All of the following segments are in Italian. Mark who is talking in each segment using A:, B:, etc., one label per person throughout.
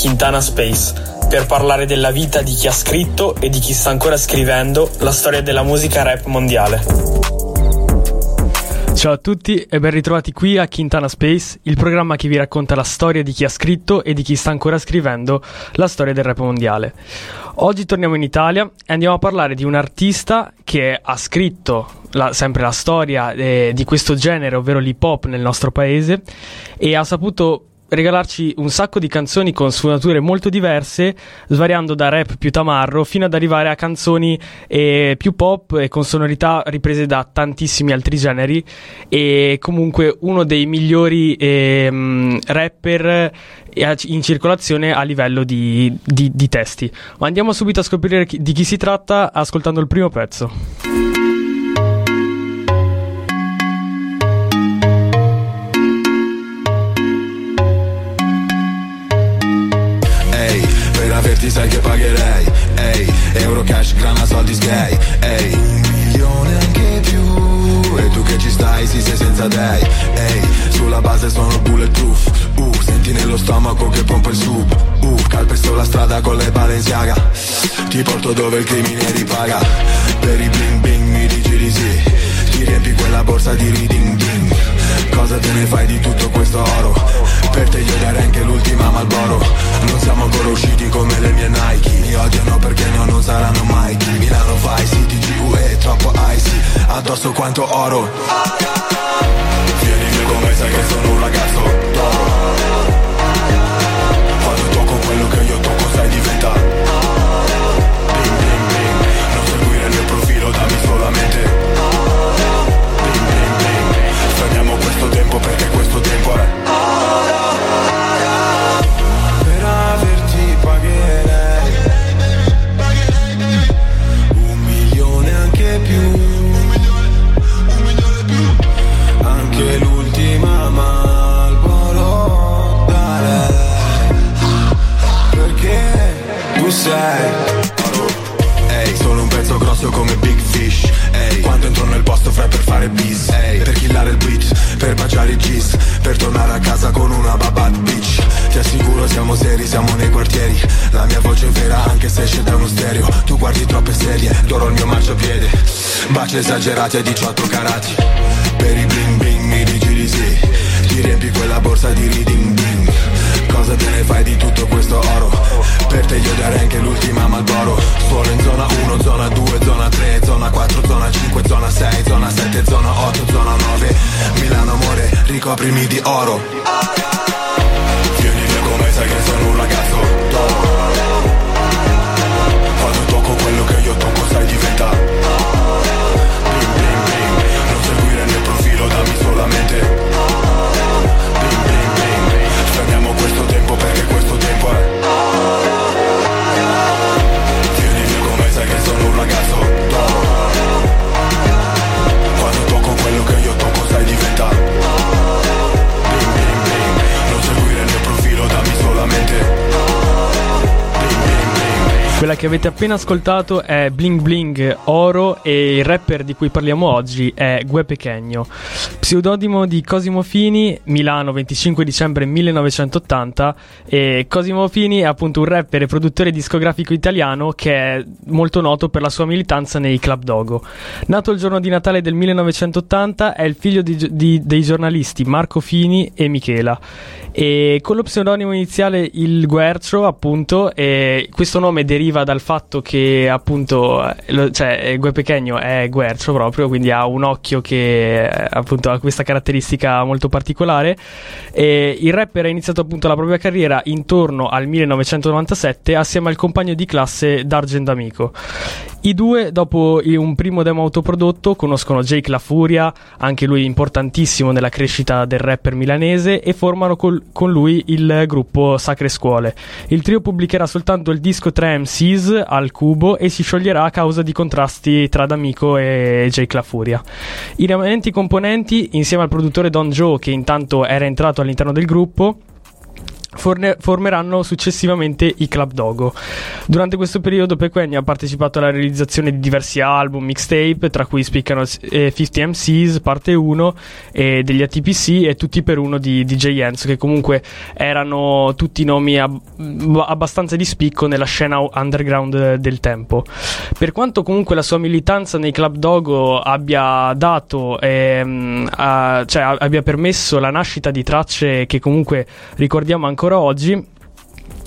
A: Quintana Space per parlare della vita di chi ha scritto e di chi sta ancora scrivendo la storia della musica rap mondiale.
B: Ciao a tutti e ben ritrovati qui a Quintana Space, il programma che vi racconta la storia di chi ha scritto e di chi sta ancora scrivendo la storia del rap mondiale. Oggi torniamo in Italia e andiamo a parlare di un artista che ha scritto la, sempre la storia eh, di questo genere, ovvero l'hip hop nel nostro paese e ha saputo regalarci un sacco di canzoni con sfumature molto diverse, svariando da rap più tamarro fino ad arrivare a canzoni eh, più pop e con sonorità riprese da tantissimi altri generi e comunque uno dei migliori eh, rapper in circolazione a livello di, di, di testi. Ma andiamo subito a scoprire di chi si tratta ascoltando il primo pezzo.
C: Averti sai che pagherei. Ehi, euro cash, grana, soldi sgay Ehi, un milione anche più. E tu che ci stai, sì sei senza dei. Ehi, sulla base sono bulletproof. Uh, senti nello stomaco che pompa il sub Uh, calpesto la strada con le Balenciaga. Ti porto dove il crimine ripaga. Per i bling bling mi dici di sì. Ti riempi quella borsa di reading ding Cosa te ne fai di tutto questo oro? Per te io darei anche l'ultima Malboro siamo ancora usciti come le mie Nike. Mi odiano perché no, non saranno mai Milano Vice, TGUE, troppo icy. Addosso quanto oro. Vieni come sai che sono un ragazzo. Quando come Big Fish Ehi, quando entro nel posto fai per fare bis Ehi, per killare il beat per baciare i gis Per tornare a casa con una babat bitch. Ti assicuro siamo seri, siamo nei quartieri. La mia voce è vera anche se esce da uno stereo. Tu guardi troppe serie, d'oro il mio marciapiede. Baci esagerati a 18 carati. Per i bling bling mi dici di sì. Ti riempi quella borsa di reading Cosa te ne fai di tutto questo oro? Per te io darei anche l'ultima Malboro Solo in zona 1, zona 2, zona 3, zona 4, zona 5, zona 6, zona 7, zona 8, zona 9 Milano amore, ricoprimi di oro che
B: avete appena ascoltato è Bling Bling Oro e il rapper di cui parliamo oggi è Gue Pechegno. Pseudonimo di Cosimo Fini, Milano 25 dicembre 1980 e Cosimo Fini è appunto un rapper e produttore discografico italiano che è molto noto per la sua militanza nei Club Dogo. Nato il giorno di Natale del 1980 è il figlio di, di, dei giornalisti Marco Fini e Michela e con lo pseudonimo iniziale il Guercio appunto e questo nome deriva dal fatto che appunto lo, cioè, Gue Pechegno è guercio proprio, quindi ha un occhio che appunto ha questa caratteristica molto particolare. E il rapper ha iniziato appunto la propria carriera intorno al 1997 assieme al compagno di classe D'Argent Amico. I due, dopo un primo demo autoprodotto, conoscono Jake La Furia, anche lui importantissimo nella crescita del rapper milanese, e formano col, con lui il gruppo Sacre Scuole. Il trio pubblicherà soltanto il disco 3MCs al cubo e si scioglierà a causa di contrasti tra D'Amico e Jake La Furia. I rimanenti componenti, insieme al produttore Don Joe, che intanto era entrato all'interno del gruppo, forne- formeranno successivamente i Club Dogo. Durante questo periodo Pequeni ha partecipato alla realizzazione di diversi album, mixtape, tra cui spiccano eh, 50 MCs, parte 1, e degli ATPC e tutti per uno di DJ Enzo, che comunque erano tutti nomi ab- abbastanza di spicco nella scena underground del tempo. Per quanto comunque la sua militanza nei Club Dogo abbia dato, ehm, a- cioè abbia permesso la nascita di tracce che comunque ricordiamo ancora oggi,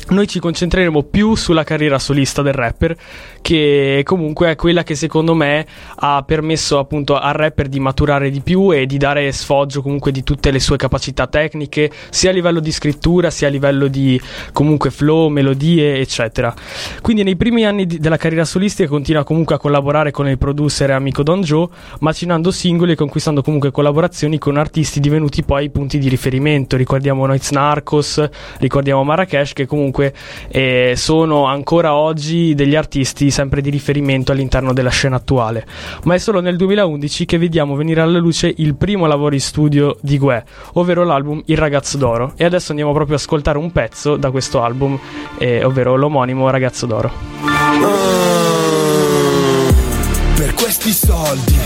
B: noi ci concentreremo più sulla carriera solista del rapper, che comunque è quella che secondo me ha permesso appunto al rapper di maturare di più e di dare sfoggio comunque di tutte le sue capacità tecniche, sia a livello di scrittura, sia a livello di comunque flow, melodie, eccetera. Quindi nei primi anni di- della carriera solistica continua comunque a collaborare con il producer e amico Don Joe, macinando singoli e conquistando comunque collaborazioni con artisti divenuti poi punti di riferimento. Ricordiamo Noiz Narcos, ricordiamo Marrakesh che comunque eh, sono ancora oggi degli artisti sempre di riferimento all'interno della scena attuale. Ma è solo nel 2011 che vediamo venire alla luce il primo lavoro in studio di Gue, ovvero l'album Il ragazzo d'oro. E adesso andiamo proprio a ascoltare un pezzo da questo album, eh, ovvero l'omonimo Ragazzo d'oro.
D: Per questi soldi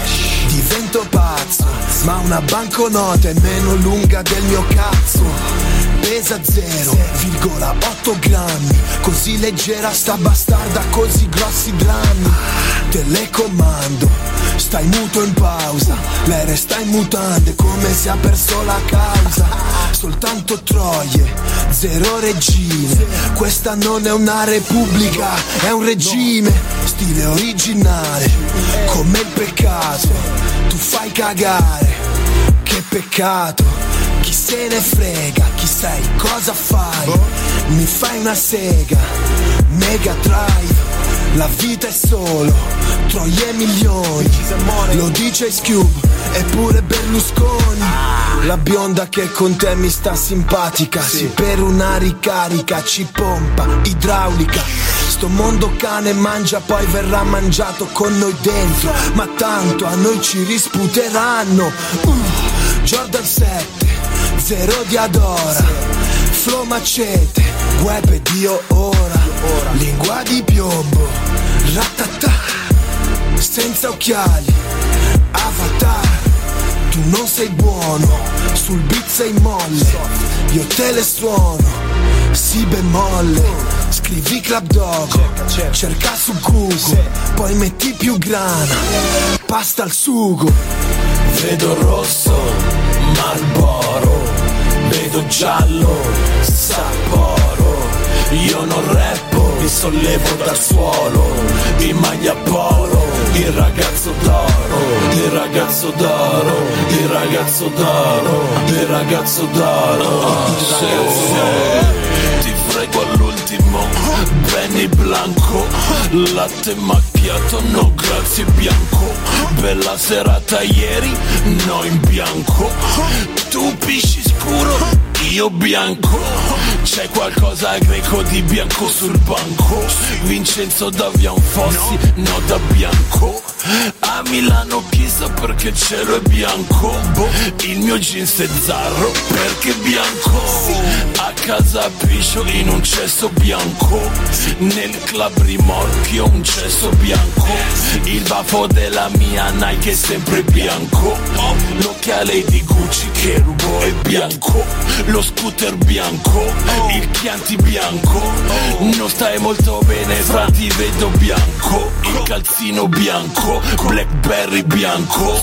D: divento pazzo, ma una banconota è meno lunga del mio cazzo. Pesa 0,8 grammi, così leggera sta bastarda, così grossi drammi. Telecomando, stai muto in pausa, lei resta in mutande come se ha perso la causa. Soltanto troie, zero regine, questa non è una repubblica, è un regime, stile originale, come il peccato, tu fai cagare, che peccato, se ne frega, chi sei, cosa fai, mi fai una sega, mega drive, la vita è solo, troie e milioni, lo dice Scube, eppure Berlusconi, la bionda che con te mi sta simpatica, sì. Per una ricarica ci pompa, idraulica, sto mondo cane mangia poi verrà mangiato con noi dentro, ma tanto a noi ci risputeranno, Uh, Jordan 7, zero di Adora, flow macete, web e Dio ora, lingua di piombo, ratata, senza occhiali, avatar, tu non sei buono, sul beat sei molle, io te le suono, si bemolle, scrivi club dog, cerca su Google, poi metti più grana, pasta al sugo, vedo rosso, Marlboro, vedo giallo, Sapporo, io non rappo, mi sollevo dal suolo, in maglia polo, il ragazzo d'oro, il ragazzo d'oro, il ragazzo d'oro, il ragazzo d'oro. Ti frego all'ultimo, Benny Blanco, latte macchiato, no grazie bianco, bella serata ieri, no in bianco, tu pisci scuro, io bianco, c'è qualcosa greco di bianco sul banco, Vincenzo da Fossi, no da bianco, a Milano chissà perché il cielo è bianco, il mio jeans è zarro perché bianco, a casa piscio in un cesso bianco, nel club rimorchio un cesso bianco, il baffo della mia Nike è sempre bianco, l'occhiale di Gucci che rubo è bianco, lo scooter bianco, il Chianti bianco, non stai molto bene fra ti vedo bianco, il calzino bianco, Blackberry bianco,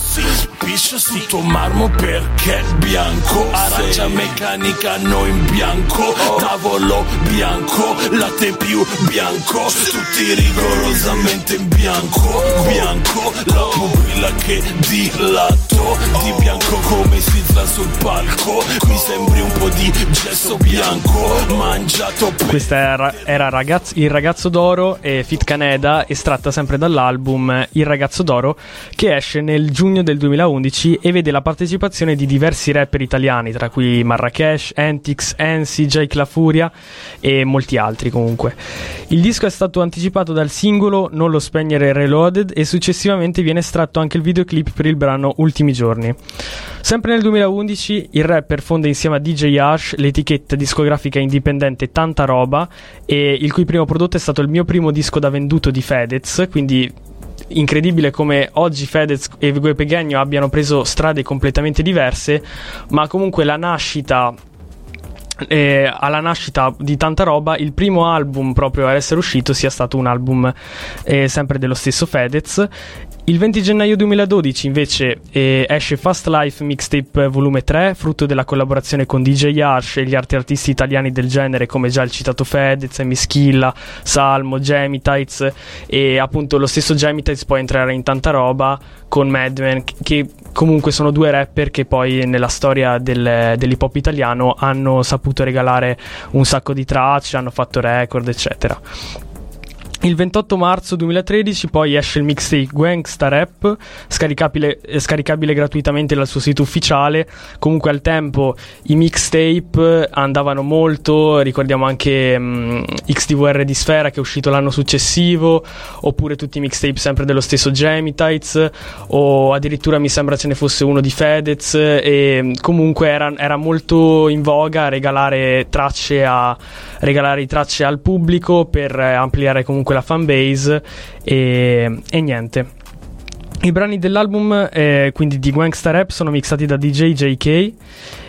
D: piscio sotto marmo perché bianco, arancia meccanica no in bianco, tavolo bianco, latte più bianco, tutti rigorosamente in bianco, bianco, la pupilla che dilato, di bianco come si sta sul palco, mi sembri un po' di gesso bianco, mangiato per
B: Questa era, era Ragazz- Il ragazzo d'oro e Fit Caneda, estratta sempre dall'album Il ragazzo d'oro, che esce nel giugno del 2011 e vede la partecipazione di diversi rapper italiani, tra cui Marrakesh, Antix, Unity, Jake La Furia e molti altri comunque. Il disco è stato anticipato dal singolo Non lo spegnere Reloaded e successivamente viene estratto anche il videoclip per il brano Ultimi giorni. Sempre nel 2011 il rapper fonda insieme a DJ Ash l'etichetta discografica indipendente Tanta Roba e il cui primo prodotto è stato il mio primo disco da venduto di Fedez, quindi incredibile come oggi Fedez e Gue Pegagno abbiano preso strade completamente diverse, ma comunque la nascita eh, alla nascita di tanta roba, il primo album proprio ad essere uscito sia stato un album eh, sempre dello stesso Fedez il 20 gennaio 2012 invece eh, esce Fast Life Mixtape Volume 3, frutto della collaborazione con DJ Arsh e gli altri artisti italiani del genere come già il citato Fedez, Mischilla, Salmo, Gemitites e appunto lo stesso Gemitites poi entrerà in tanta roba con Madman che comunque sono due rapper che poi nella storia del, dell'hip hop italiano hanno saputo regalare un sacco di tracce, hanno fatto record eccetera. Il 28 marzo 2013 poi esce il mixtape Gangsta Rap, scaricabile, eh, scaricabile, gratuitamente dal suo sito ufficiale. Comunque al tempo i mixtape andavano molto, ricordiamo anche um, XTVR di Sfera che è uscito l'anno successivo, oppure tutti i mixtape sempre dello stesso Gemitites, o addirittura mi sembra ce ne fosse uno di Fedez, e comunque era, era molto in voga regalare tracce, a, regalare tracce al pubblico per ampliare comunque fanbase e, e niente. I brani dell'album, eh, quindi di Gangsta Rap, sono mixati da DJ JK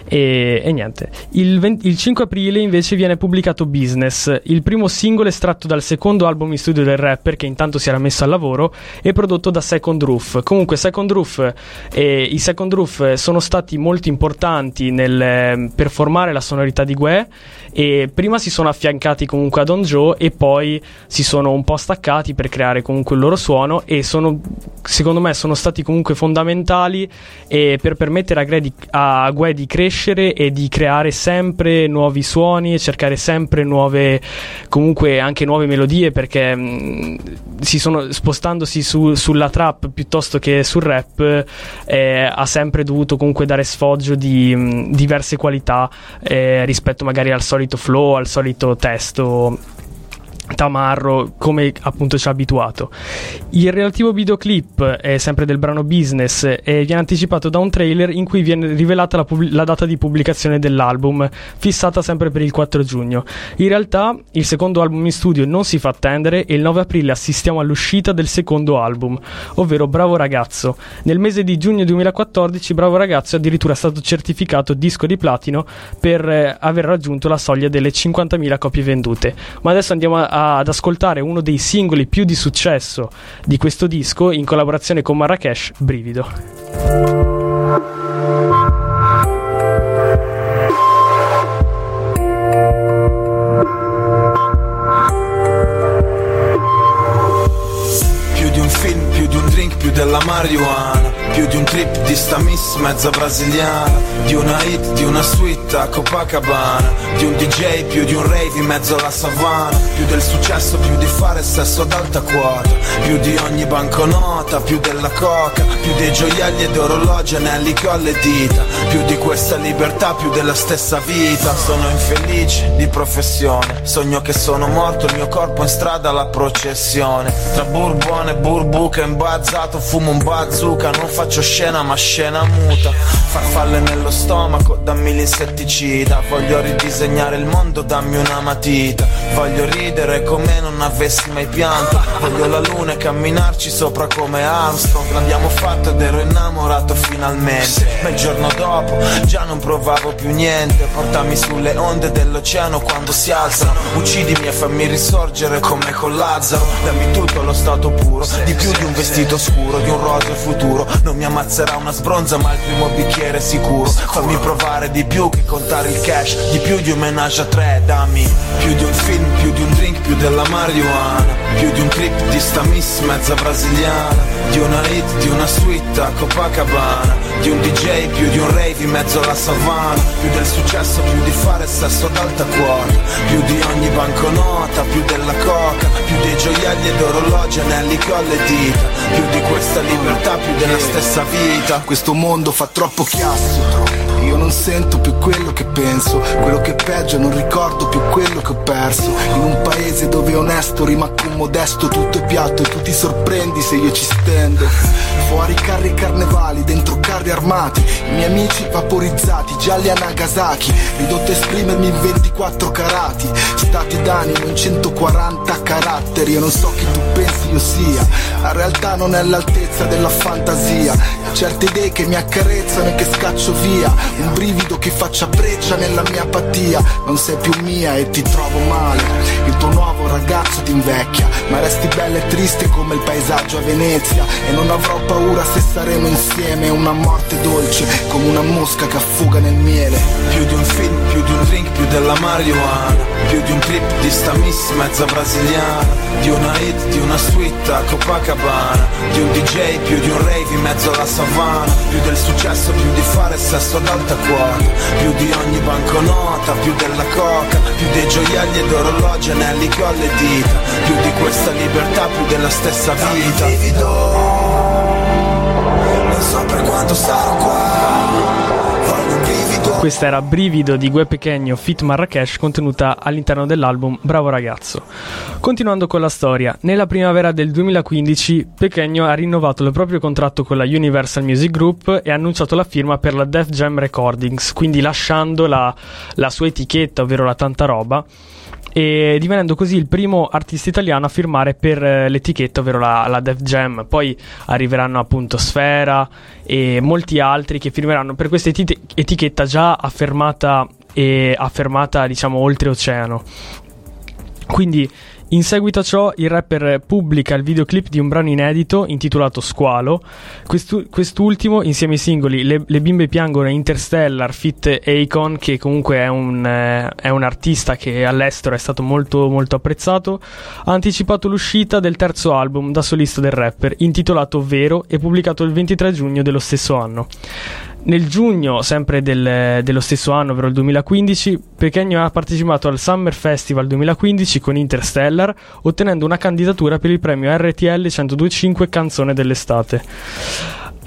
B: e, e niente. Il, 20, il, 5 aprile invece viene pubblicato Business, il primo singolo estratto dal secondo album in studio del rapper che intanto si era messo al lavoro e prodotto da Second Roof. Comunque Second Roof eh, i Second Roof sono stati molto importanti nel, eh, per formare la sonorità di Gue e prima si sono affiancati comunque a Don Joe e poi si sono un po' staccati per creare comunque il loro suono e sono secondo me sono stati comunque fondamentali per permettere a Gue di, a Gue di crescere crescere e di creare sempre nuovi suoni e cercare sempre nuove, comunque anche nuove melodie perché mh, mm, si sono spostandosi su, sulla trap piuttosto che sul rap eh, ha sempre dovuto comunque dare sfoggio di mh, mm, diverse qualità eh, rispetto magari al solito flow, al solito testo tamarro come appunto ci ha abituato. Il relativo videoclip è sempre del brano Business e viene anticipato da un trailer in cui viene rivelata la, pub- la, data di pubblicazione dell'album, fissata sempre per il 4 giugno. In realtà il secondo album in studio non si fa attendere e il 9 aprile assistiamo all'uscita del secondo album, ovvero Bravo Ragazzo. Nel mese di giugno 2014 Bravo Ragazzo è addirittura stato certificato disco di platino per eh, aver raggiunto la soglia delle 50.000 copie vendute. Ma adesso andiamo a ad ascoltare uno dei singoli più di successo di questo disco in collaborazione con Marrakesh, Brivido.
C: più della marijuana Più di un trip di sta miss mezza brasiliana Di una hit, di una suite a Copacabana Di un DJ, più di un rave in mezzo alla savana Più del successo, più di fare sesso ad alta quota Più di ogni banconota, più della coca Più dei gioielli ed orologi, anelli ho alle dita Più di questa libertà, più della stessa vita. Sono infelice di professione Sogno che sono morto, il mio corpo in strada alla processione. Tra burbone e burbuca imbazzato fumo un bazooka Non faccio scena ma scena muta. Farfalle nello stomaco, dammi l'insetticida. Voglio ridisegnare il mondo, dammi una matita. Voglio ridere come non avessi mai pianto. Voglio la luna e camminarci sopra come Armstrong. L'abbiamo fatto ed ero innamorato finalmente. Ma il giorno dopo già non provavo più niente. Portami sulle onde dell'oceano quando si alzano. Uccidimi e fammi risorgere come con Lazzaro. Dammi tutto lo stato puro, di più di un vestito scuro di un roseo futuro. Non mi ammazzerà una sbronza ma il primo bicchiere sicuro. Fammi provare di più che contare il cash. Di più di un menage a tre, dammi. Più di un film, più di un drink, più della marijuana. Più di un trip di sta miss mezza brasiliana. Di una hit, di una suite a Copacabana. Di un DJ, più di un rave in mezzo alla savana. Più del successo, più di fare sesso ad alta quota. Più di ogni banconota, più della coca. Più dei gioielli ed orologi, anelli ho alle dita. Più di questa libertà più della stessa vita
E: Questo mondo fa troppo chiasso. Io non sento più quello che penso Quello che è peggio non ricordo più quello che ho perso. In un paese dove onesto rima con modesto Tutto è piatto e tu ti sorprendi se io ci stendo. Fuori carri carnevali, dentro carri armati I miei amici vaporizzati, gialli a Nagasaki Ridotto a esprimermi in 24 carati Stati d'animo in 140 caratteri Io non so chi tu pensi io sia La realtà non è all'altezza della fantasia Certe idee che mi accarezzano e che scaccio via Un brivido che faccia breccia nella mia apatia Non sei più mia e ti trovo male Il tuo nuovo ragazzo ti invecchia Ma resti bella e triste come il paesaggio a Venezia E non avrò paura se saremo insieme Una morte dolce come una mosca che affuga nel miele.
C: Più di un film, più di un drink, più della marijuana. Più di un clip di sta miss mezza brasiliana. Di una hit, di una suite a Copacabana. Di un DJ, più di un rave in mezzo alla savana. Più del successo, più di fare sesso ad alta quota. Più di ogni banconota, più della coca. Più dei gioielli ed orologi, anelli ho alle dita. Più di questa libertà, più della stessa vita so per quanto starò qua
B: Questa era Brivido di Gue Pechegno Fit Marrakesh contenuta all'interno dell'album Bravo ragazzo. Continuando con la storia, nella primavera del 2015 Pechegno ha rinnovato il proprio contratto con la Universal Music Group e ha annunciato la firma per la Def Jam Recordings, quindi lasciando la, la sua etichetta, ovvero la tanta roba e divenendo così il primo artista italiano a firmare per eh, l'etichetta, ovvero la, la Def Jam. Poi arriveranno appunto Sfera e molti altri che firmeranno per questa eti- etichetta già affermata e affermata diciamo oltreoceano. Quindi in seguito a ciò il rapper pubblica il videoclip di un brano inedito intitolato Squalo. Questu- quest'ultimo, insieme ai singoli Le, Le bimbe piangono e Interstellar Fit Akon, che comunque è un, eh, è un artista che all'estero è stato molto, molto apprezzato, ha anticipato l'uscita del terzo album da solista del rapper, intitolato Vero e pubblicato il 23 giugno dello stesso anno. Nel giugno, sempre del- dello stesso anno, ovvero il 2015, Pechegno ha partecipato al Summer Festival 2015 con Interstellar, ottenendo una candidatura per il premio RTL 1025 Canzone dell'estate.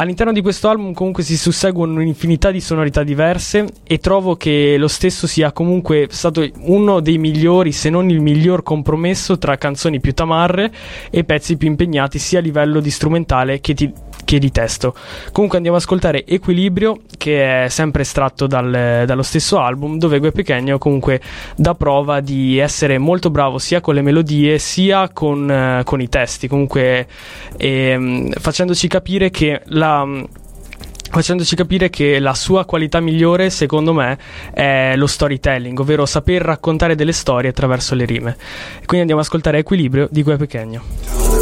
B: All'interno di questo album comunque si susseguono un'infinità di sonorità diverse e trovo che lo stesso sia comunque stato uno dei migliori, se non il miglior compromesso tra canzoni più tamarre e pezzi più impegnati sia a livello di strumentale che di, che di testo. Comunque andiamo ad ascoltare Equilibrio che è sempre estratto dal- dallo stesso album dove Gue Pechegno comunque dà prova di essere molto bravo sia con le melodie sia con, eh, con i testi, comunque ehm, facendoci capire che la facendoci capire che la sua qualità migliore, secondo me, è lo storytelling, ovvero saper raccontare delle storie attraverso le rime. Quindi andiamo ad ascoltare Equilibrio di Gue Pechegno.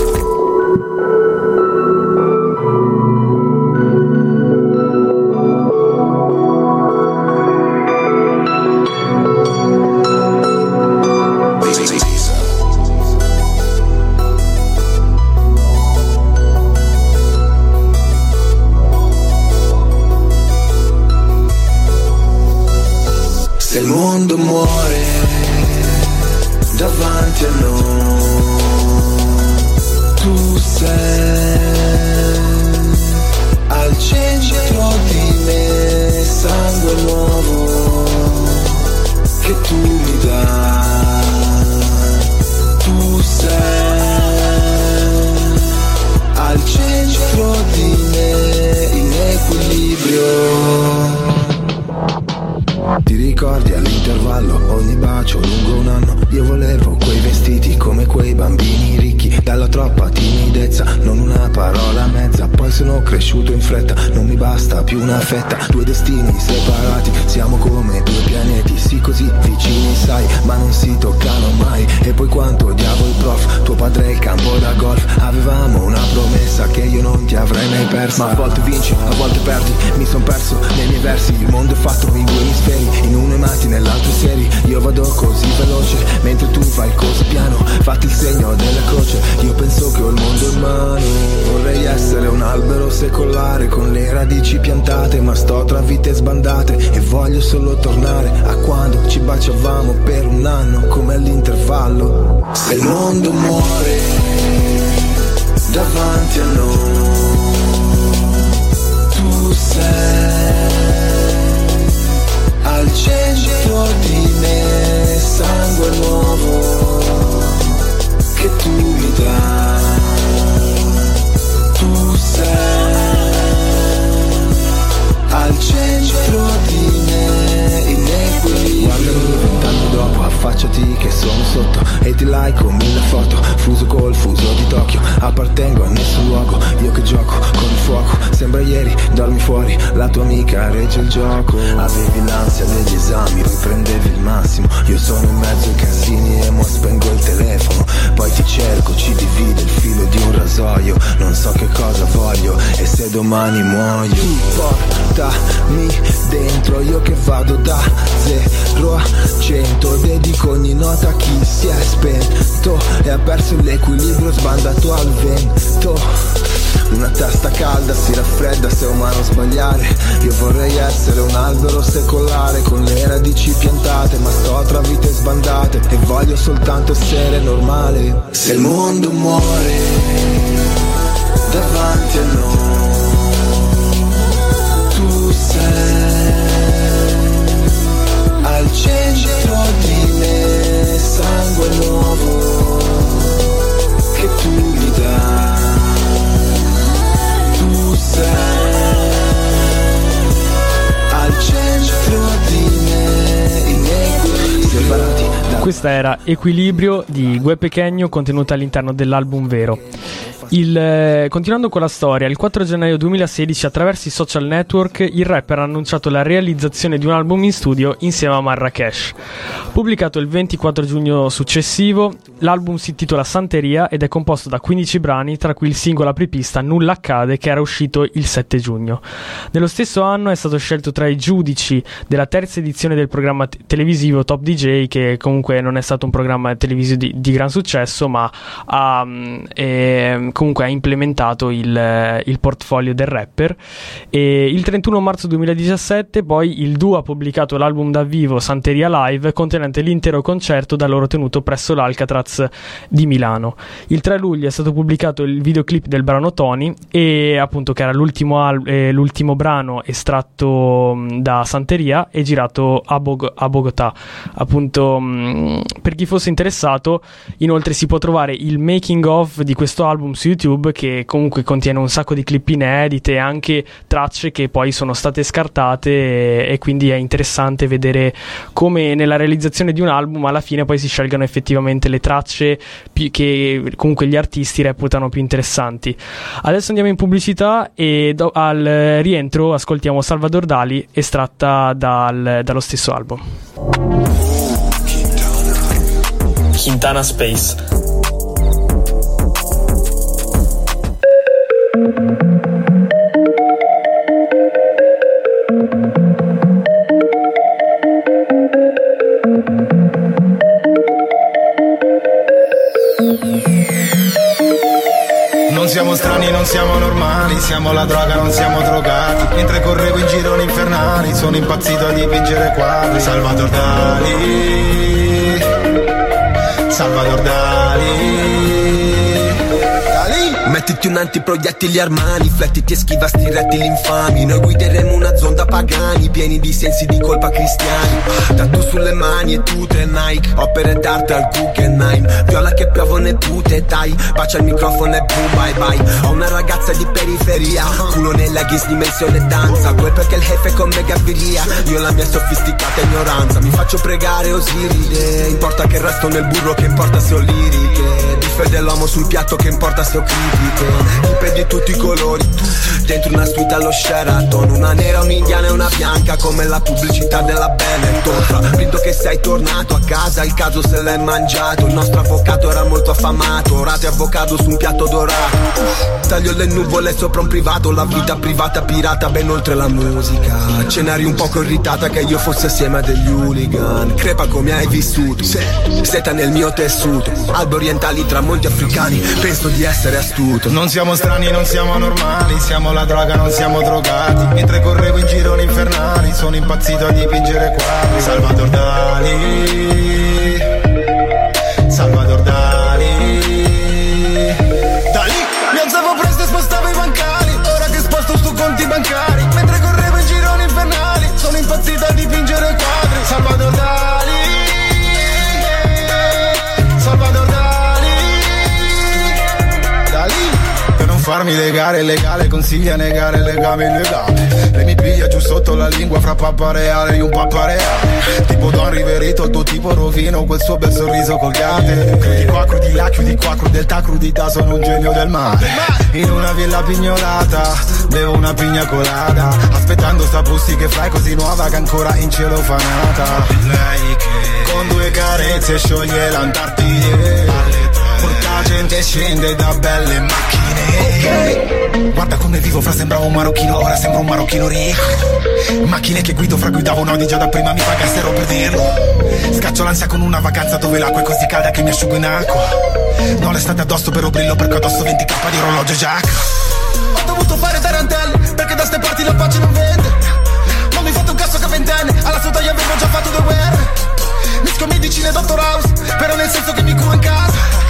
C: Mondo muore davanti a noi,
E: regge il gioco. Avevi l'ansia degli esami, poi prendevi il massimo. Io sono in mezzo ai casini e mo spengo il telefono. Poi ti cerco, ci divide il filo di un rasoio. Non so che cosa voglio e se domani muoio. Tu portami dentro, io che vado da zero a cento. Dedico ogni nota a chi si è spento. E ha perso l'equilibrio sbandato al vento una testa calda si raffredda se è umano sbagliare. Io vorrei essere un albero secolare Con le radici piantate ma sto tra vite sbandate E voglio soltanto essere normale.
C: Se il mondo muore davanti a noi, tu sei al centro di me, sangue nuovo
B: Questa era Equilibrio di Gue Pechegno contenuta all'interno dell'album Vero. Il, eh, continuando con la storia, il 4 gennaio 2016 attraverso i social network il rapper ha annunciato la realizzazione di un album in studio insieme a Marrakesh. Pubblicato il 24 giugno successivo, l'album si intitola Santeria ed è composto da 15 brani, tra cui il singolo apripista Nulla accade che era uscito il 7 giugno. Nello stesso anno è stato scelto tra i giudici della terza edizione del programma t- televisivo Top DJ, che comunque non è stato un programma televisivo di, di gran successo, ma ha, mm, eh, comunque ha implementato il, il portfolio del rapper. E il 31 marzo 2017 poi il duo ha pubblicato l'album dal vivo Santeria Live contenente l'intero concerto da loro tenuto presso l'Alcatraz di Milano. Il 3 luglio è stato pubblicato il videoclip del brano Tony e appunto che era l'ultimo, al- eh, l'ultimo brano estratto mh, da Santeria e girato a, Bog- a Bogotà. Appunto mh, per chi fosse interessato inoltre si può trovare il making of di questo album su YouTube che comunque contiene un sacco di clip inedite e anche tracce che poi sono state scartate e, e quindi è interessante vedere come nella realizzazione di un album alla fine poi si scelgano effettivamente le tracce più- che comunque gli artisti reputano più interessanti. Adesso andiamo in pubblicità e do- al rientro ascoltiamo Salvador Dali estratta dal- dallo stesso album.
A: Quintana Space.
F: Siamo normali, siamo la droga, non siamo drogati. Mentre correvo in gironi infernali, sono impazzito a dipingere quadri. Salvador Dali, Salvador Dali.
G: Mettiti un antiproiettili armani, flettiti e schiva sti rettili infami. Noi guideremo una zonda pagani, pieni di sensi di colpa cristiani. Tatu sulle mani e tute Nike, opere d'arte al Guggenheim. Viola che piovono pute, dai, bacia il microfono e boom, bye bye. Ho una ragazza di periferia, culo nei leggings, dimensione danza. Quel perché il jefe con me gaviria. Io la mia sofisticata ignoranza, mi faccio pregare Osiride. Importa che resto nel burro, che importa se ho liriche. Bife dell'uomo sul piatto, che importa se ho critiche. Tipe di tutti i colori, dentro una suite allo Sheraton. Una nera, un'indiana e una bianca, come la pubblicità della Benetton. Rido che sei tornato a casa, il caso se l'è mangiato. Il nostro avvocato era molto affamato, ora ti avvocato su un piatto dorato. Taglio le nuvole sopra un privato, la vita privata pirata ben oltre la musica. Ce n'eri un poco irritata che io fossi assieme a degli hooligan. Crepa come hai vissuto, seta nel mio tessuto. Albi orientali, tramonti africani, penso di essere astuto.
F: Non siamo strani, non siamo normali, siamo la droga, non siamo drogati. Mentre correvo in gironi infernali, sono impazzito a dipingere quadri. Salvador Dali, legami legale, legale Consiglia negare legami illegale Lei mi piglia giù sotto la lingua fra pappa reale e un pappa reale. Tipo Don Riverito, il tuo tipo rovino Quel suo bel sorriso colgate Crudi qua, crudi là, chiudi qua, crudeltà, crudità Sono un genio del mare. In una villa pignolata Bevo una pigna colada Aspettando sta bussi che fai così nuova Che ancora in cielo fa nata. Lei che con due carezze scioglie l'Antartide Porta gente scende da belle macchine. Guarda come vivo fra sembravo un marocchino Ora sembro un marocchino ricco. Macchine che guido fra guidavo no di già da prima mi pagassero per dirlo. Scaccio l'ansia con una vacanza dove l'acqua è così calda che mi asciugo in acqua. Non l'estate addosso però brillo perché addosso 20k di orologio Jack Ho dovuto fare tarantelle perché da ste parti la pace non vende. Non mi fate un cazzo che ventenne Alla sua taglia avevo già fatto due guerre. Misco medicina e Dottor House Però nel senso che mi curo in casa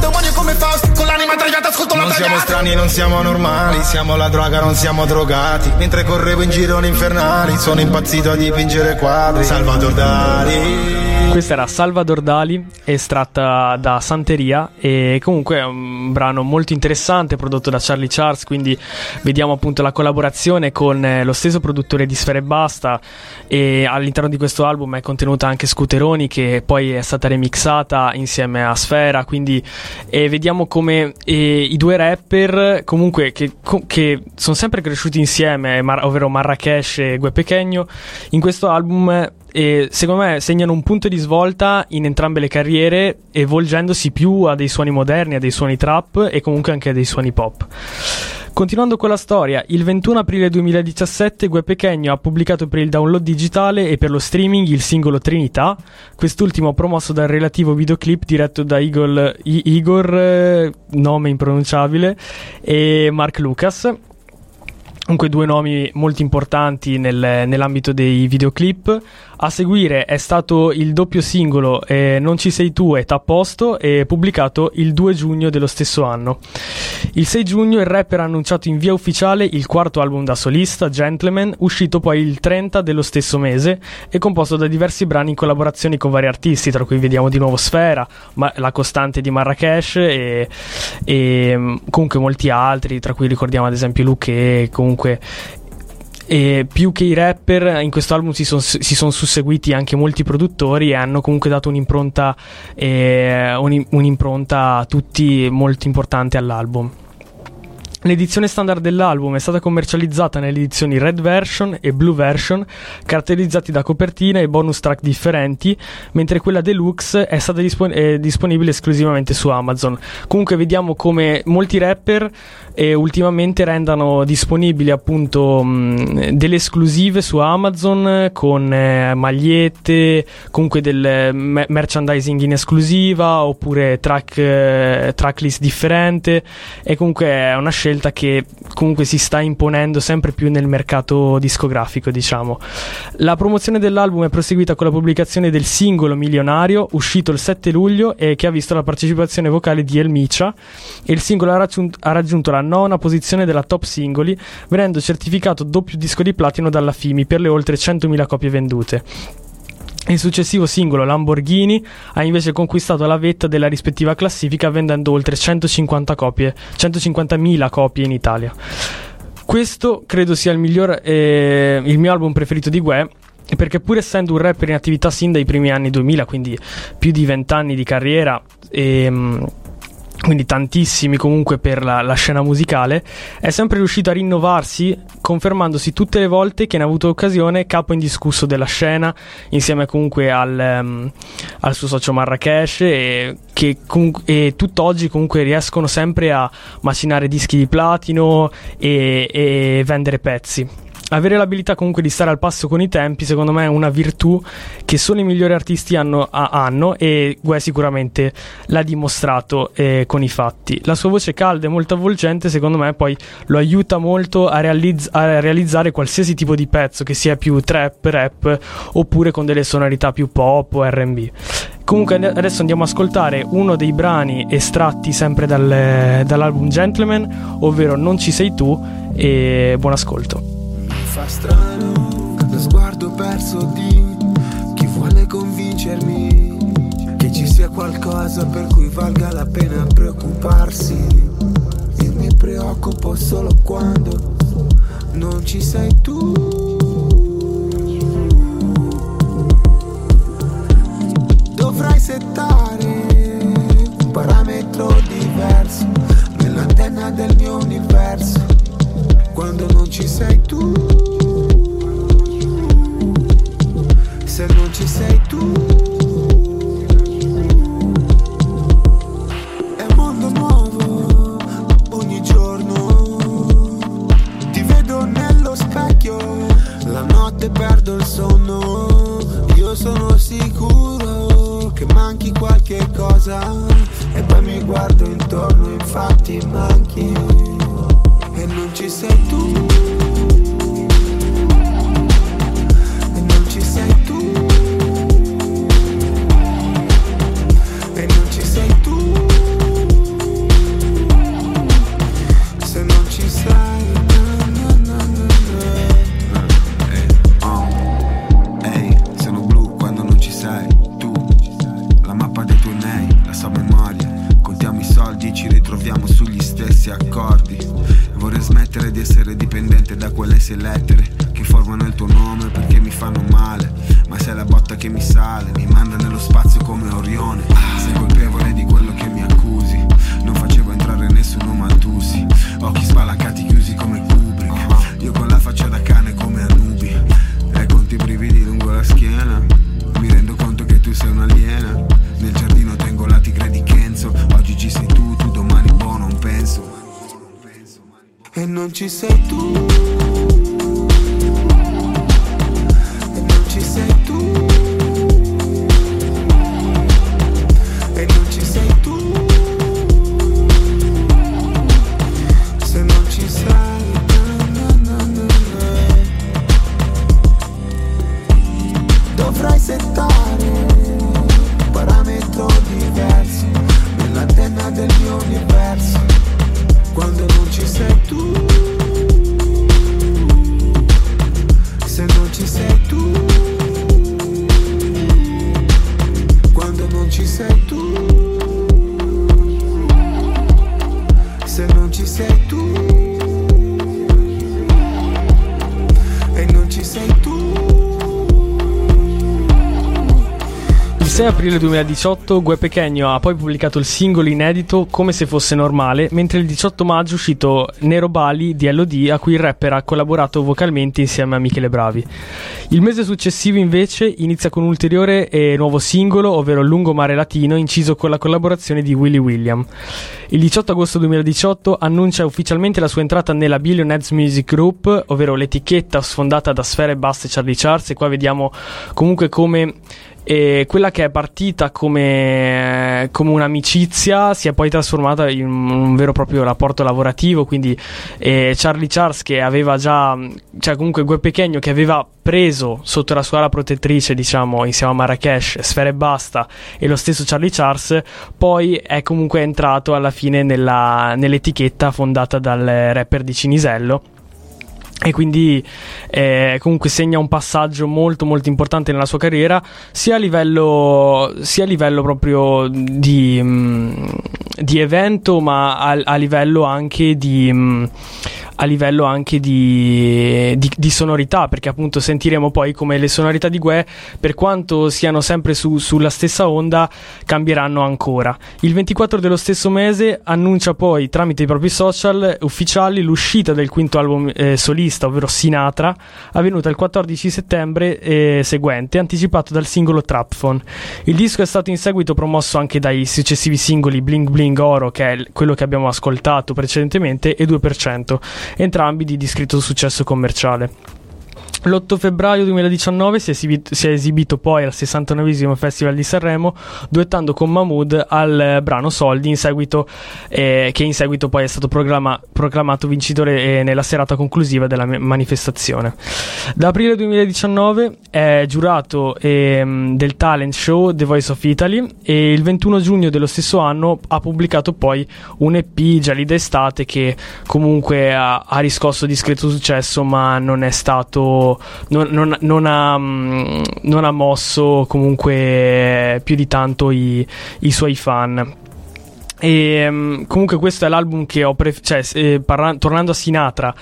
F: demonio come Faust Con l'anima tagliata ascolto la
H: Non
F: tagliata
H: siamo strani, non siamo normali, siamo la droga, non siamo drogati. Mentre correvo in gironi infernali, sono impazzito a dipingere quadri. Salvador Dali.
B: Questa era Salvador Dali, estratta da Santeria e comunque è un brano molto interessante prodotto da Charlie Charles, quindi vediamo appunto la collaborazione con eh, lo stesso produttore di Sfere e Basta e all'interno di questo album è contenuta anche Scooteroni che poi è stata remixata insieme a Sfera, quindi eh, vediamo come eh, i due rapper comunque che, che sono sempre cresciuti insieme, Mar- ovvero Marrakesh e Gue Pequeño, in questo album e secondo me segnano un punto di svolta in entrambe le carriere, evolgendosi più a dei suoni moderni, a dei suoni trap e comunque anche a dei suoni pop. Continuando con la storia, il 21 aprile 2017 Gue Pequeño ha pubblicato per il download digitale e per lo streaming il singolo Trinità, quest'ultimo promosso dal relativo videoclip diretto da Igor, I- Igor eh, nome impronunciabile, e Mark Lucas. Comunque due nomi molto importanti nel- nell'ambito dei videoclip. A seguire è stato il doppio singolo eh, Non ci sei tu e T'apposto e pubblicato il 2 giugno dello stesso anno. Il 6 giugno il rapper ha annunciato in via ufficiale il quarto album da solista, Gentleman, uscito poi il 30 dello stesso mese e composto da diversi brani in collaborazioni con vari artisti, tra cui vediamo di nuovo Sfera, ma- La Costante di Marrakesh e, e mm, comunque molti altri, tra cui ricordiamo ad esempio Luque, comunque e più che i rapper in questo album si sono son susseguiti anche molti produttori e hanno comunque dato un'impronta, eh, un- un'impronta tutti molto importante all'album. L'edizione standard dell'album è stata commercializzata nelle edizioni Red Version e Blue Version, caratterizzati da copertina e bonus track differenti, mentre quella deluxe è stata dispon- è disponibile esclusivamente su Amazon. Comunque vediamo come molti rapper eh, ultimamente rendano disponibili appunto mh, delle esclusive su Amazon con eh, magliette, comunque del eh, me- merchandising in esclusiva oppure track, eh, tracklist differente. E comunque è una scelta che comunque si sta imponendo sempre più nel mercato discografico diciamo. La promozione dell'album è proseguita con la pubblicazione del singolo Milionario uscito il 7 luglio e che ha visto la partecipazione vocale di El Micha. E il singolo ha raggiunto, ha raggiunto la nona posizione della top singoli venendo certificato doppio disco di platino dalla FIMI per le oltre 100.000 copie vendute il successivo singolo Lamborghini ha invece conquistato la vetta della rispettiva classifica vendendo oltre 150 copie, 150.000 copie in Italia. Questo credo sia il miglior eh, il mio album preferito di Gue perché pur essendo un rapper in attività sin dai primi anni 2000, quindi più di 20 anni di carriera e quindi tantissimi comunque per la, la, scena musicale, è sempre riuscito a rinnovarsi, confermandosi tutte le volte che ne ha avuto occasione capo indiscusso della scena, insieme comunque al, um, al suo socio Marrakesh, e che e tutt'oggi comunque riescono sempre a macinare dischi di platino e, e vendere pezzi avere l'abilità comunque di stare al passo con i tempi, secondo me è una virtù che solo i migliori artisti hanno, a, hanno e Gue sicuramente l'ha dimostrato eh, con i fatti. La sua voce calda e molto avvolgente, secondo me, poi lo aiuta molto a, realizz- a realizzare qualsiasi tipo di pezzo, che sia più trap, rap oppure con delle sonorità più pop o RB. Comunque adesso andiamo a ascoltare uno dei brani estratti sempre dal, dall'album Gentleman, ovvero Non ci sei tu e buon ascolto
I: fa strano lo sguardo perso di chi vuole convincermi che ci sia qualcosa per cui valga la pena preoccuparsi. Il mi preoccupo solo quando non ci sei tu. Dovrai settare un parametro diverso nell'antenna del mio universo quando non ci sei tu. Se non ci sei tu. notte perdo il sonno Io sono sicuro che manchi qualche cosa E poi mi guardo intorno infatti manchi
B: aprile 2018 Gue Pequeno ha poi pubblicato il singolo inedito Come se fosse normale, mentre il 18 maggio è uscito Nero Bali di LOD a cui il rapper ha collaborato vocalmente insieme a Michele Bravi. Il mese successivo invece inizia con un ulteriore e nuovo singolo, ovvero Lungomare Latino, inciso con la collaborazione di Willy William. Il 18 agosto 2018 annuncia ufficialmente la sua entrata nella Billionaires Music Group, ovvero l'etichetta sfondata da Sfera e Basta e Charlie Charles e qua vediamo comunque come e quella che è partita come, come, un'amicizia si è poi trasformata in un vero e proprio rapporto lavorativo. Quindi eh, Charlie Charles, che aveva già, cioè comunque Gue Pechegno, che aveva preso sotto la sua ala protettrice, diciamo, insieme a Marrakesh, Sfera e Basta, e lo stesso Charlie Charles, poi è comunque entrato alla fine nella, nell'etichetta fondata dal rapper di Cinisello e quindi eh, comunque segna un passaggio molto molto importante nella sua carriera sia a livello, sia a livello proprio di, mh, mm, di evento ma a, a livello anche di mh, mm, a livello anche di, di, di, sonorità, perché appunto sentiremo poi come le sonorità di Gue, per quanto siano sempre su, sulla stessa onda, cambieranno ancora. Il 24 dello stesso mese annuncia poi tramite i propri social ufficiali l'uscita del quinto album eh, solista, ovvero Sinatra, avvenuta il 14 settembre eh, seguente, anticipato dal singolo Trapphone. Il disco è stato in seguito promosso anche dai successivi singoli Bling Bling Oro, che è quello che abbiamo ascoltato precedentemente, e 2% entrambi di discreto successo commerciale. L'8 febbraio 2019 si è, esibito, poi al 69 Festival di Sanremo, duettando con Mahmood al brano Soldi, in seguito, eh, che in seguito poi è stato proclama, proclamato vincitore eh, nella serata conclusiva della manifestazione. Da aprile 2019 è giurato eh, del talent show The Voice of Italy e il 21 giugno dello stesso anno ha pubblicato poi un EP già lì d'estate che comunque ha, ha riscosso discreto successo ma non è stato non, non, non, ha, mm, non, ha, mosso comunque più di tanto i, i suoi fan. E um, comunque questo è l'album che ho preferito, cioè eh, parla- tornando a Sinatra,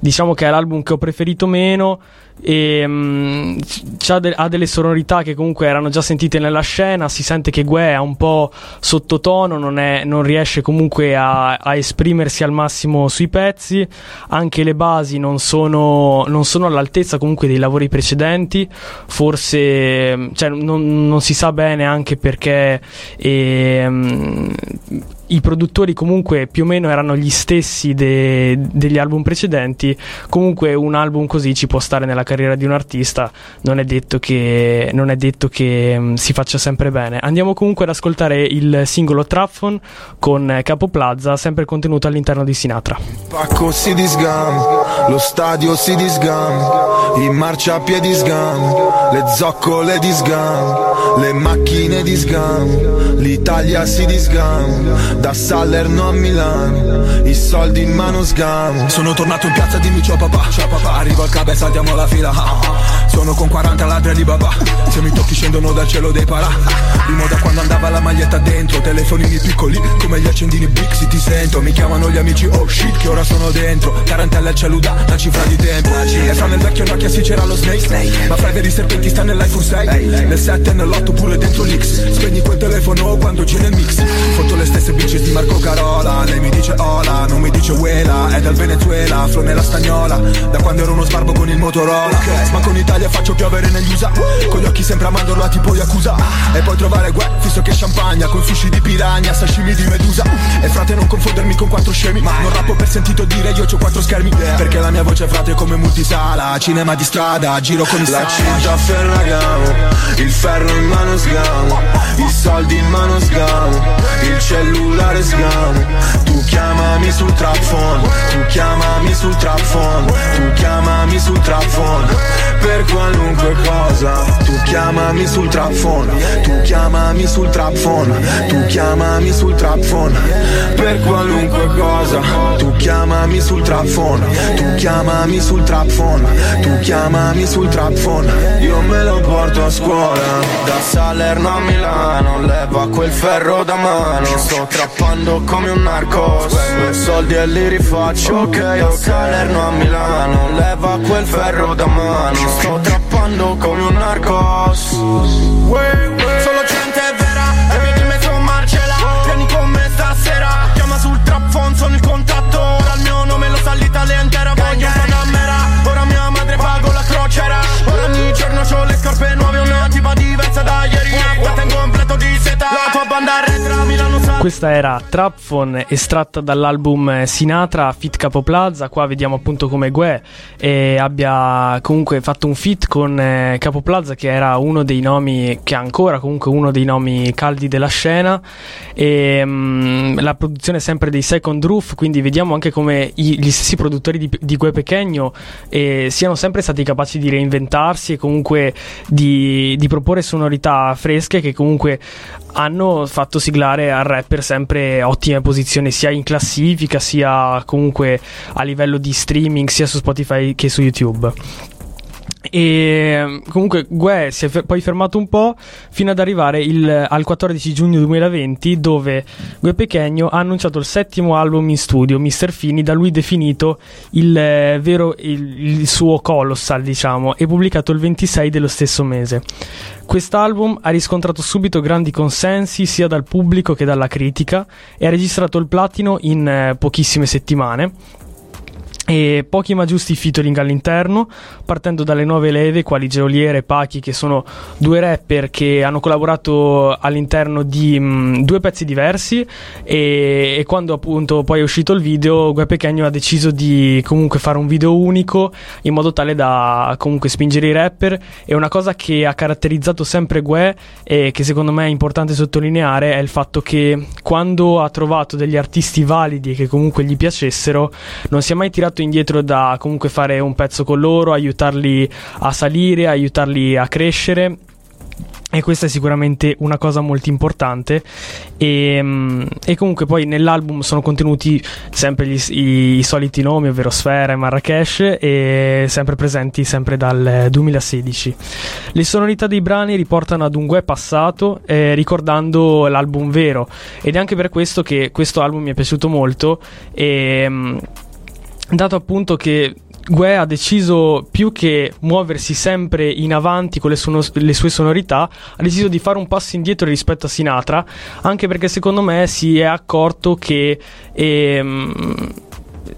B: diciamo che è l'album che ho preferito meno e um, de- ha delle sonorità che comunque erano già sentite nella scena, si sente che Gue è un po' sottotono, non, è, non riesce comunque a, a, esprimersi al massimo sui pezzi, anche le basi non sono, non sono all'altezza comunque dei lavori precedenti, forse cioè, non, non, si sa bene anche perché... E, um, i produttori comunque più o meno erano gli stessi de- degli album precedenti, comunque un album così ci può stare nella carriera di un artista, non è detto che, è detto che um, si faccia sempre bene. Andiamo comunque ad ascoltare il singolo Traffon con Capo Plaza, sempre contenuto all'interno di Sinatra.
G: Pacco si disgam, lo stadio si disgam, in marciapiedi sgam, le zoccole di sgam, le macchine di sgam, l'Italia si disgam da Salerno a Milano I soldi in mano sgamo.
C: Sono tornato in piazza dimmi ciao papà, ciao papà. Arrivo al club e saltiamo la fila. Sono con 40 ladri di babà Se mi tocchi scendono dal cielo dei parà Primo da quando andava la maglietta dentro. Telefonini piccoli come gli accendini big Si ti sento, mi chiamano gli amici. Oh shit che ora sono dentro. Tarantella e celuda, una cifra di tempo. E fra nel vecchio Nokia si c'era lo snake. Ma fra i veri serpenti sta nell'iPhone 6 Nel 7 e nell'8 pure dentro l'X. Spegni quel telefono quando c'è nel mix. Foto le stesse bitches di Marco Carola Lei mi dice hola, non mi dice uela È dal Venezuela, flow nella stagnola Da quando ero uno sbarbo con il Motorola. Okay. Ma con Italia faccio piovere negli USA Con gli occhi sempre a mandorla tipo Yakuza E poi trovare gue, visto che champagne Con sushi di piranha, sashimi di medusa. E frate non confondermi con quattro scemi Ma non rappo per sentito dire io c'ho quattro schermi. Perché la mia voce frate è come multisala Cinema di strada, giro con i
G: La cinta a Ferragamo Il ferro in mano sgamo I soldi in mano sgamo Il cellulare sgamo Tu chiamami sul trap phone Tu chiamami sul trap phone Tu chiamami sul trap phone Per qualunque cosa Tu chiamami sul trap phone Tu chiamami sul trap phone Tu chiamami sul trap phone Per qualunque cosa Tu chiamami sul trap phone Tu chiamami sul trap phone Tu chiamami sul trap phone Io me lo porto a scuola
J: Da Salerno a Milano Leva quel ferro da mano. Sto trappando come un narcos. Soldi e li rifaccio Ok, da Salerno a Milano Leva quel ferro da mano. Sto trappando come un narcos
B: Questa era Trapphone estratta dall'album Sinatra Fit Capo Plaza. Qua vediamo appunto come Gue eh, abbia comunque fatto un fit con eh, Capo Plaza, che era uno dei nomi, che è ancora comunque uno dei nomi caldi della scena. E mh, la produzione è sempre dei Second Roof, quindi vediamo anche come i, gli stessi produttori di, di Gue Pechegno eh, siano sempre stati capaci di reinventarsi e comunque di, di proporre sonorità fresche che comunque hanno fatto siglare al rapper sempre ottime posizioni sia in classifica sia comunque a livello di streaming sia su Spotify che su YouTube. E comunque Gue si è poi fermato un po' fino ad arrivare il, al 14 giugno 2020 dove Gue Pechegno ha annunciato il settimo album in studio, Mr. Fini, da lui definito il eh, vero il, il suo colossal diciamo e pubblicato il 26 dello stesso mese. Quest'album ha riscontrato subito grandi consensi sia dal pubblico che dalla critica e ha registrato il platino in eh, pochissime settimane e pochi ma giusti featuring all'interno, partendo dalle nuove leve quali Geoliere e Pachi, che sono due rapper che hanno collaborato all'interno di mh, due pezzi diversi. E, e, quando appunto poi è uscito il video, Gue Pechegno ha deciso di comunque fare un video unico in modo tale da comunque spingere i rapper. E una cosa che ha caratterizzato sempre Gue e che secondo me è importante sottolineare è il fatto che quando ha trovato degli artisti validi e che comunque gli piacessero, non si è mai tirato indietro da comunque fare un pezzo con loro, aiutarli a salire, aiutarli a crescere. E questa è sicuramente una cosa molto importante. E, mm, e, comunque poi nell'album sono contenuti sempre gli, i, i, soliti nomi ovvero Sfera e Marrakesh e sempre presenti sempre dal 2016 le sonorità dei brani riportano ad un gue passato eh, ricordando l'album vero. Ed è anche per questo che questo album mi è piaciuto molto. E mm, dato appunto che Gue ha deciso più che muoversi sempre in avanti con le, suono- le, sue sonorità, ha deciso di fare un passo indietro rispetto a Sinatra, anche perché secondo me si è accorto che ehm,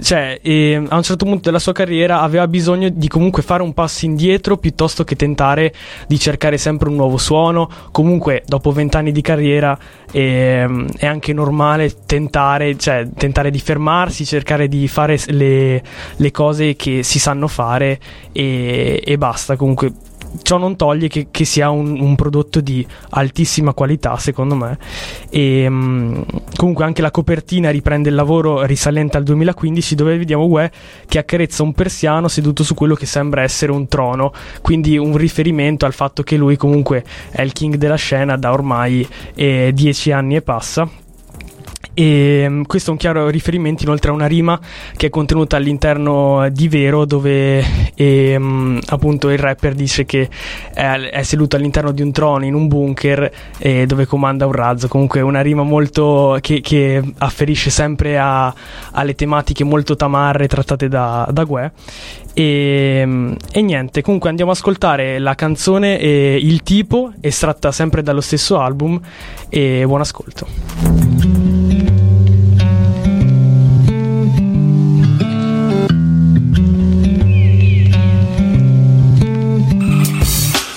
B: cioè, eh, a un certo punto della sua carriera aveva bisogno di comunque fare un passo indietro piuttosto che tentare di cercare sempre un nuovo suono. Comunque, dopo vent'anni di carriera eh, è anche normale tentare, cioè, tentare di fermarsi, cercare di fare le, le cose che si sanno fare e, e basta. Comunque ciò non toglie che, che sia un, un, prodotto di altissima qualità, secondo me. E um, comunque anche la copertina riprende il lavoro risalente al 2015, dove vediamo Ue che accarezza un persiano seduto su quello che sembra essere un trono. Quindi un riferimento al fatto che lui comunque è il king della scena da ormai eh, dieci anni e passa e mm, questo è un chiaro riferimento inoltre a una rima che è contenuta all'interno di Vero dove e, um, appunto il rapper dice che è, è, seduto all'interno di un trono in un bunker e dove comanda un razzo comunque una rima molto che, che afferisce sempre a, alle tematiche molto tamarre trattate da, da Gue e, mm, e, niente, comunque andiamo ad ascoltare la canzone e Il tipo, estratta sempre dallo stesso album e buon ascolto.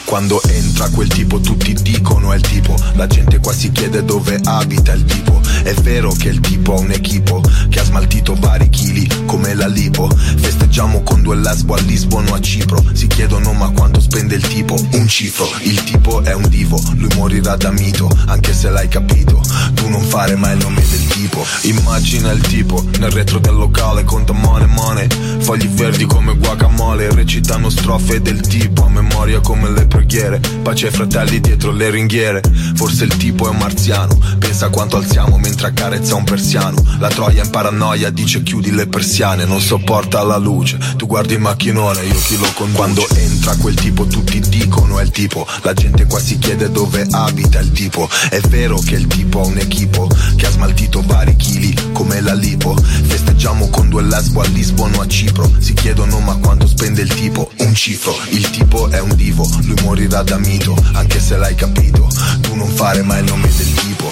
C: Quando entra quel tipo tutti dicono è il tipo. La gente qua si chiede dove abita il tipo. È vero che il tipo ha un equipo Che ha smaltito vari chili come la lipo. Festeggiamo con due lesbo a Lisbona o a Cipro. Si chiedono ma quanto spende il tipo? Un cifro. Il tipo è un divo Lui morirà da mito Anche se l'hai capito. Tu non fare mai il nome del tipo. Immagina il tipo Nel retro del locale conta money money. Fogli verdi come guacamole Recitano strofe del tipo A memoria come le preghiere Pace ai fratelli dietro le ringhiere. Forse il tipo è un marziano. Pensa quanto alziamo mentre accarezza un persiano. La troia in paranoia dice chiudi le persiane Non sopporta la luce. Tu guardi il macchinone io chi lo conduce? Quando entra quel tipo tutti dicono è il tipo. La gente qua si chiede dove abita il tipo. È vero che il tipo ha un equipo Che ha smaltito vari chili come la lipo. Festeggiamo con due lesbo a Lisbona o a Cipro. Si chiedono ma quanto spende il tipo? Un cifro. Il tipo è un divo. Lui morirà da mito, anche se l'hai capito. Tu non fare mai il nome del tipo.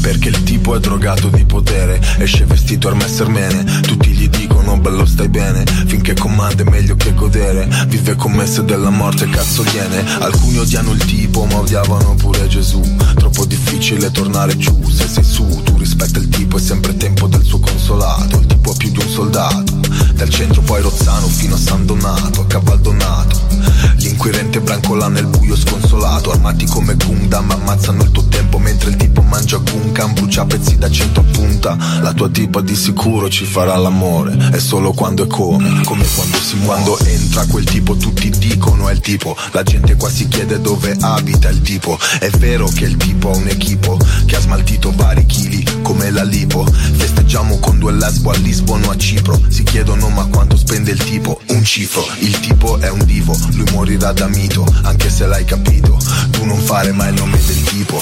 C: Perché il tipo è drogato di potere, esce vestito al messermene. Tutti gli dicono bello stai bene, finché comanda è meglio che godere. Vive commesse della morte, cazzo viene. Alcuni odiano il tipo, ma odiavano pure Gesù. Troppo difficile tornare giù, se sei su, tu rispetta il tipo, è sempre tempo del suo consolato. Il tipo è più di un soldato. Dal centro poi Rozzano fino a San Donato, a Cavaldonato. L'inquirente brancola nel buio sconsolato Armati come Gundam ammazzano il tuo tempo Mentre il tipo mangia Gunkan Brucia pezzi da cento a punta La tua tipa di sicuro ci farà l'amore È solo quando è come Come quando si muore Quando entra quel tipo tutti dicono è il tipo La gente qua si chiede dove abita il tipo È vero che il tipo ha un equipo Che ha smaltito vari chili come la lipo. Festeggiamo con due lesbo a Lisbona a Cipro. Si chiedono ma quanto spende il tipo? Un cifro. Il tipo è un divo Lui morirà da mito Anche se l'hai capito. Tu non fare mai il nome del tipo.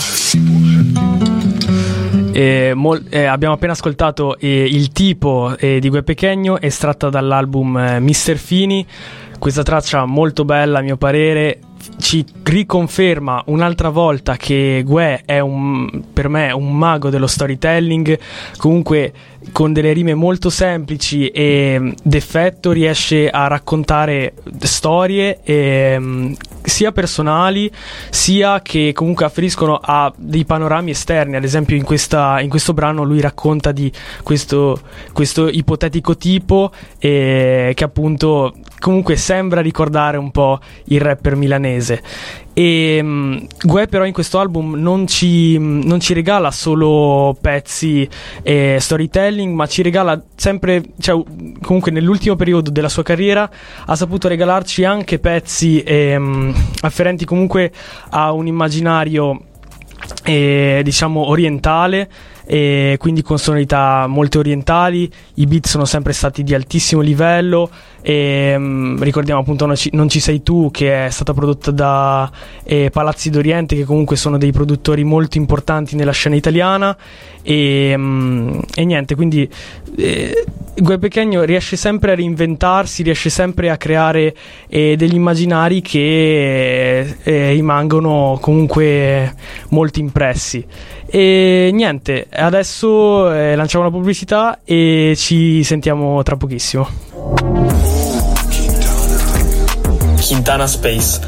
B: Eh, mol- eh, abbiamo appena ascoltato eh, il tipo di Gue Pechegno estratta dall'album eh, Mister Fini. Questa traccia molto bella a mio parere ci riconferma un'altra volta che Gue è un, per me un mago dello storytelling, comunque con delle rime molto semplici e d'effetto riesce a raccontare storie e, sia personali sia che comunque afferiscono a dei panorami esterni. Ad esempio, in, questa, in questo brano lui racconta di questo, questo ipotetico tipo eh, che appunto comunque sembra ricordare un po' il rapper milanese E um, Gue però in questo album non ci, non ci regala solo pezzi e storytelling, ma ci regala sempre, cioè, comunque nell'ultimo periodo della sua carriera ha saputo regalarci anche pezzi um, afferenti comunque a un immaginario eh, diciamo orientale e quindi con sonorità molto orientali, i beat sono sempre stati di altissimo livello e um, ricordiamo appunto Non ci sei tu che è stata prodotta da eh, Palazzi d'Oriente che comunque sono dei produttori molto importanti nella scena italiana e, um, e niente, quindi eh, Gue Pechegno riesce sempre a reinventarsi, riesce sempre a creare eh, degli immaginari che eh, rimangono comunque molto impressi. E niente, adesso eh, lanciamo la pubblicità e ci sentiamo tra pochissimo.
K: Quintana Space.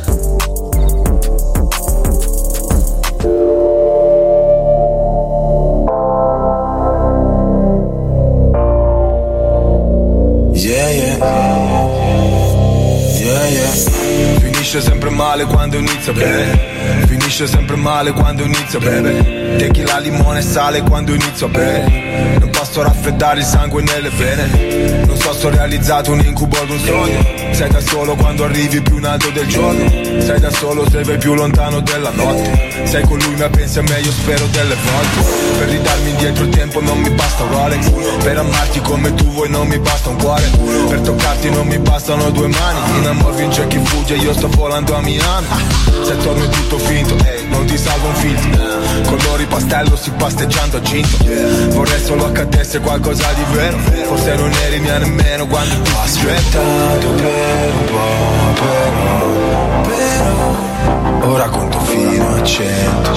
C: Finisce sempre male quando inizia bene Finisce sempre male quando inizia bene Tequila, limone e sale quando inizio a bere. Non posso raffreddare il sangue nelle vene. Non so se ho realizzato un incubo ad un sogno. Sei da solo quando arrivi più in alto del giorno. Sei da solo se vai più lontano della notte. Sei con lui ma pensi a me io spero delle volte. Per ridarmi indietro il tempo non mi basta un Rolex. Per amarti come tu vuoi non mi basta un cuore. Per toccarti non mi bastano due mani. In amor vince chi fugge io sto volando a Miami. Se torno è tutto finto, non ti salvo un filtro Colori pastello si pasteggiando a cinto Vorrei solo accadesse qualcosa di vero. Forse non eri mia nemmeno quando ti Ho aspettato per un po' però, però. Ora conto fino a cento.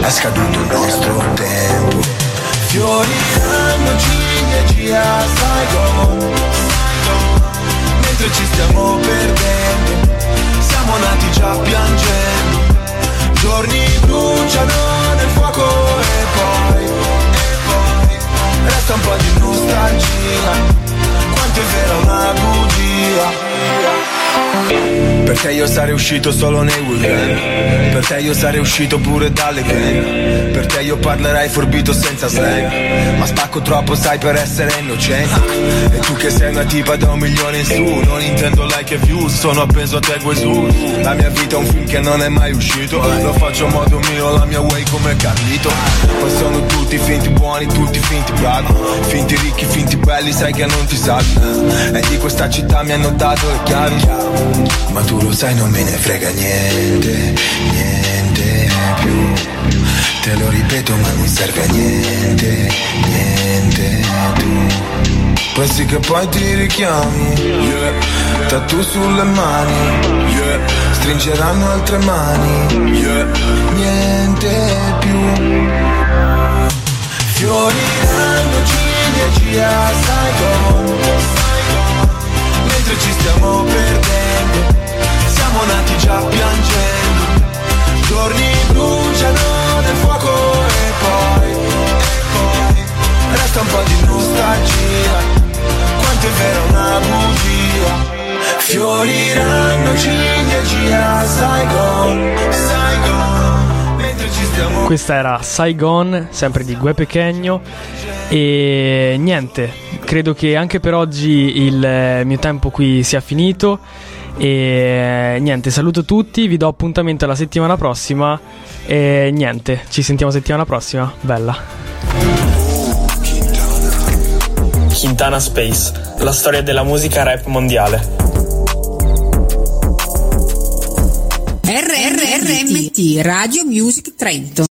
C: È scaduto il nostro tempo. Fioriranno ciliegi a Saigon Mentre ci stiamo perdendo siamo nati già piangendo Giorni bruciano nel fuoco e poi, e poi Resta un po' di nostalgia. Quanto è vera una bugia per te io sarei uscito solo nei weekend? Per te io sarei uscito pure dalle gang Per te io parlerei forbito senza slang? Ma spacco troppo sai per essere innocente. E tu che sei una tipa da un milione in su Non intendo like e views Sono appeso a te su La mia vita è un film che non è mai uscito. Lo faccio a modo mio, la mia way come Carlito. Poi sono tutti finti buoni, tutti finti bravi. Finti ricchi, finti belli, sai che non ti salvi E di questa città mi hanno dato le chiavi ma tu lo sai non me ne frega niente, niente più Te lo ripeto ma non serve a niente, niente tu Pensi che poi ti richiami, yeah. Tatu sulle mani, yeah. Stringeranno altre mani, yeah. Niente più Fioriranno ciliegi a Saigon mentre ci stiamo perdendo. Siamo nati già piangendo. Giorni bruciano nel fuoco e poi, e poi Resta un po' di nostalgia. Quanto è vera una bugia. Fioriranno ciliegi Saigon, Saigon Mentre ci stiamo
B: Questa era Saigon, sempre di Gue Pechegno e niente, credo che anche per oggi il eh, mio tempo qui sia finito. E eh, niente, saluto tutti, vi do appuntamento alla settimana prossima. E niente, ci sentiamo settimana prossima. Bella.
K: Quintana Space, la storia della musica rap mondiale.
L: RRRMT Radio Music Trento